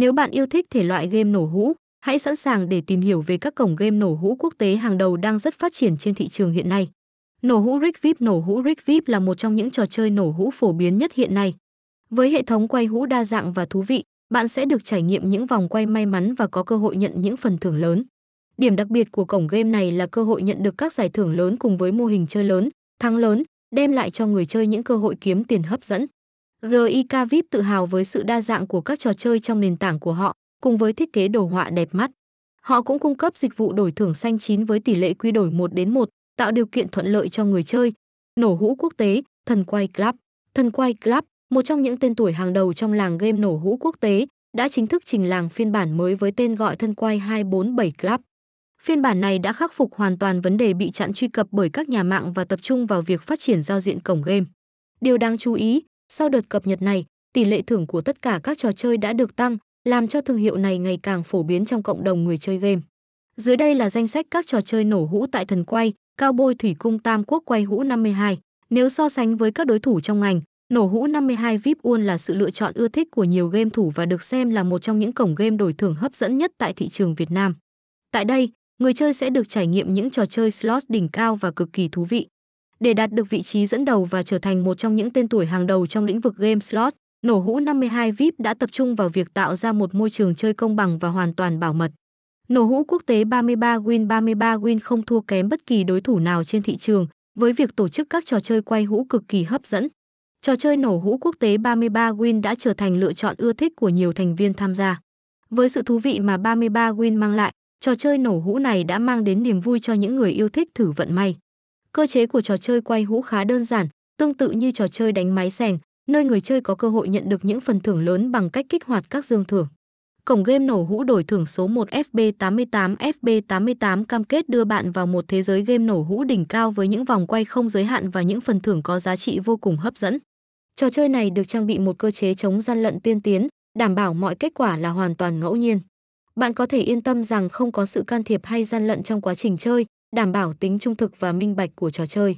Nếu bạn yêu thích thể loại game nổ hũ, hãy sẵn sàng để tìm hiểu về các cổng game nổ hũ quốc tế hàng đầu đang rất phát triển trên thị trường hiện nay. Nổ hũ Rick VIP Nổ hũ Rick VIP là một trong những trò chơi nổ hũ phổ biến nhất hiện nay. Với hệ thống quay hũ đa dạng và thú vị, bạn sẽ được trải nghiệm những vòng quay may mắn và có cơ hội nhận những phần thưởng lớn. Điểm đặc biệt của cổng game này là cơ hội nhận được các giải thưởng lớn cùng với mô hình chơi lớn, thắng lớn, đem lại cho người chơi những cơ hội kiếm tiền hấp dẫn. RIK VIP tự hào với sự đa dạng của các trò chơi trong nền tảng của họ, cùng với thiết kế đồ họa đẹp mắt. Họ cũng cung cấp dịch vụ đổi thưởng xanh chín với tỷ lệ quy đổi 1 đến 1, tạo điều kiện thuận lợi cho người chơi. Nổ hũ quốc tế, Thần Quay Club. Thần Quay Club, một trong những tên tuổi hàng đầu trong làng game nổ hũ quốc tế, đã chính thức trình làng phiên bản mới với tên gọi Thân Quay 247 Club. Phiên bản này đã khắc phục hoàn toàn vấn đề bị chặn truy cập bởi các nhà mạng và tập trung vào việc phát triển giao diện cổng game. Điều đáng chú ý, sau đợt cập nhật này, tỷ lệ thưởng của tất cả các trò chơi đã được tăng, làm cho thương hiệu này ngày càng phổ biến trong cộng đồng người chơi game. Dưới đây là danh sách các trò chơi nổ hũ tại thần quay, cao bôi thủy cung Tam Quốc quay hũ 52. Nếu so sánh với các đối thủ trong ngành, nổ hũ 52 VIP UON là sự lựa chọn ưa thích của nhiều game thủ và được xem là một trong những cổng game đổi thưởng hấp dẫn nhất tại thị trường Việt Nam. Tại đây, người chơi sẽ được trải nghiệm những trò chơi slot đỉnh cao và cực kỳ thú vị. Để đạt được vị trí dẫn đầu và trở thành một trong những tên tuổi hàng đầu trong lĩnh vực game slot, Nổ hũ 52 VIP đã tập trung vào việc tạo ra một môi trường chơi công bằng và hoàn toàn bảo mật. Nổ hũ quốc tế 33 Win 33 Win không thua kém bất kỳ đối thủ nào trên thị trường, với việc tổ chức các trò chơi quay hũ cực kỳ hấp dẫn. Trò chơi nổ hũ quốc tế 33 Win đã trở thành lựa chọn ưa thích của nhiều thành viên tham gia. Với sự thú vị mà 33 Win mang lại, trò chơi nổ hũ này đã mang đến niềm vui cho những người yêu thích thử vận may. Cơ chế của trò chơi quay hũ khá đơn giản, tương tự như trò chơi đánh máy sèn, nơi người chơi có cơ hội nhận được những phần thưởng lớn bằng cách kích hoạt các dương thưởng. Cổng game nổ hũ đổi thưởng số 1 FB88 FB88 cam kết đưa bạn vào một thế giới game nổ hũ đỉnh cao với những vòng quay không giới hạn và những phần thưởng có giá trị vô cùng hấp dẫn. Trò chơi này được trang bị một cơ chế chống gian lận tiên tiến, đảm bảo mọi kết quả là hoàn toàn ngẫu nhiên. Bạn có thể yên tâm rằng không có sự can thiệp hay gian lận trong quá trình chơi, đảm bảo tính trung thực và minh bạch của trò chơi.